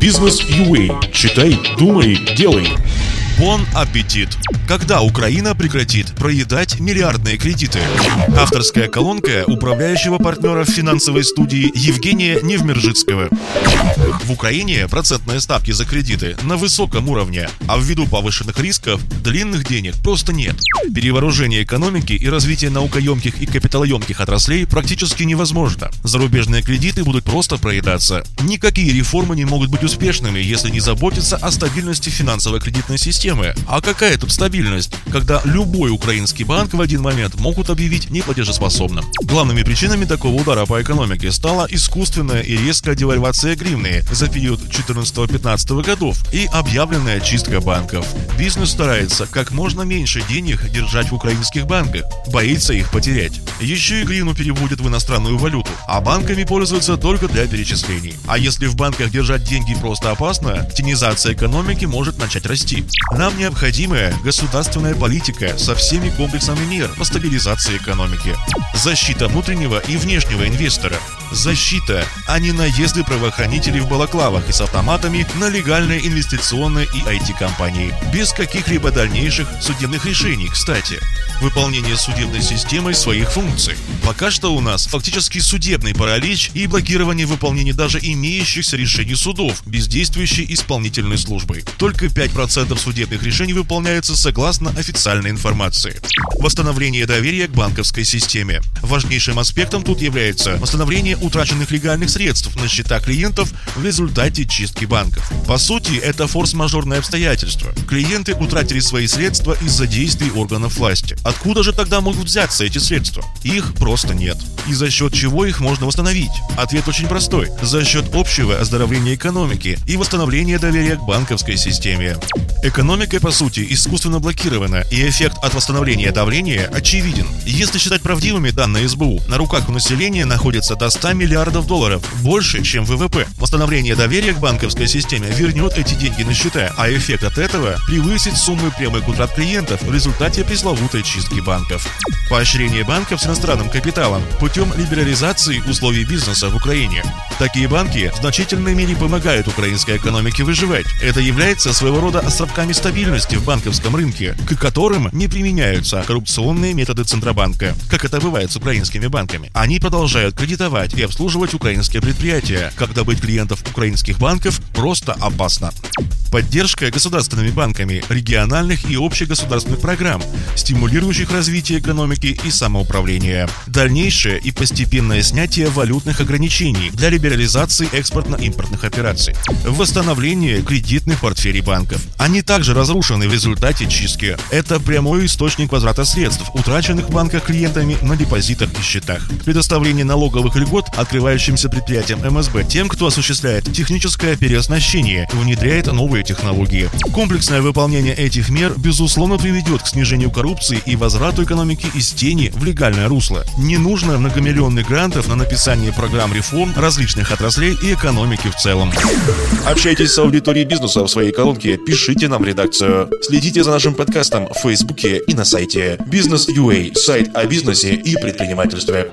Бизнес UA. Читай, думай, делай. Бон аппетит. Когда Украина прекратит проедать миллиардные кредиты? Авторская колонка управляющего партнера финансовой студии Евгения Невмержицкого. В Украине процентные ставки за кредиты на высоком уровне, а ввиду повышенных рисков длинных денег просто нет. Перевооружение экономики и развитие наукоемких и капиталоемких отраслей практически невозможно. Зарубежные кредиты будут просто проедаться. Никакие реформы не могут быть успешными, если не заботиться о стабильности финансово-кредитной системы. А какая тут стабильность, когда любой украинский банк в один момент могут объявить неплатежеспособным? Главными причинами такого удара по экономике стала искусственная и резкая девальвация гривны за период 14-15 годов и объявленная чистка банков. Бизнес старается как можно меньше денег держать в украинских банках, боится их потерять. Еще и гривну переводят в иностранную валюту, а банками пользуются только для перечислений. А если в банках держать деньги просто опасно, тенизация экономики может начать расти. Нам необходимая государственная политика со всеми комплексами мер по стабилизации экономики. Защита внутреннего и внешнего инвестора. Защита, а не наезды правоохранителей в балаклавах и с автоматами на легальные инвестиционные и IT-компании. Без каких-либо дальнейших судебных решений, кстати. Выполнение судебной системой своих функций. Пока что у нас фактически судебный паралич и блокирование выполнения даже имеющихся решений судов бездействующей исполнительной службой. Только 5% судебных решений выполняются согласно официальной информации. Восстановление доверия к банковской системе. Важнейшим аспектом тут является восстановление утраченных легальных средств на счета клиентов в результате чистки банков. По сути, это форс-мажорное обстоятельство. Клиенты утратили свои средства из-за действий органов власти. Откуда же тогда могут взяться эти средства? Их просто нет. И за счет чего их можно восстановить? Ответ очень простой. За счет общего оздоровления экономики и восстановления доверия к банковской системе. Экономика, по сути, искусственно блокирована, и эффект от восстановления давления очевиден. Если считать правдивыми данные СБУ, на руках у населения находится до 100 миллиардов долларов, больше, чем ВВП. Восстановление доверия к банковской системе вернет эти деньги на счета, а эффект от этого превысит суммы прямых утрат клиентов в результате пресловутой чистки банков. Поощрение банков с иностранным капиталом путем либерализации условий бизнеса в Украине. Такие банки в значительной мере помогают украинской экономике выживать. Это является своего рода островками стабильности в банковском рынке, к которым не применяются коррупционные методы Центробанка, как это бывает с украинскими банками. Они продолжают кредитовать и обслуживать украинские предприятия, когда быть клиентов украинских банков просто опасно. Поддержка государственными банками региональных и общегосударственных программ, стимулирующих развитие экономики и самоуправления. Дальнейшее и постепенное снятие валютных ограничений для либерализации экспортно-импортных операций. Восстановление кредитных портфелей банков. Они также разрушены в результате чистки. Это прямой источник возврата средств, утраченных в банках клиентами на депозитах и счетах. Предоставление налоговых льгот открывающимся предприятиям МСБ тем, кто осуществляет техническое переоснащение, внедряет новые технологии. Комплексное выполнение этих мер, безусловно, приведет к снижению коррупции и возврату экономики из тени в легальное русло. Не нужно многомиллионных грантов на написание программ реформ различных отраслей и экономики в целом. Общайтесь с аудиторией бизнеса в своей колонке, пишите нам в редакцию. Следите за нашим подкастом в Фейсбуке и на сайте Бизнес UA, сайт о бизнесе и предпринимательстве.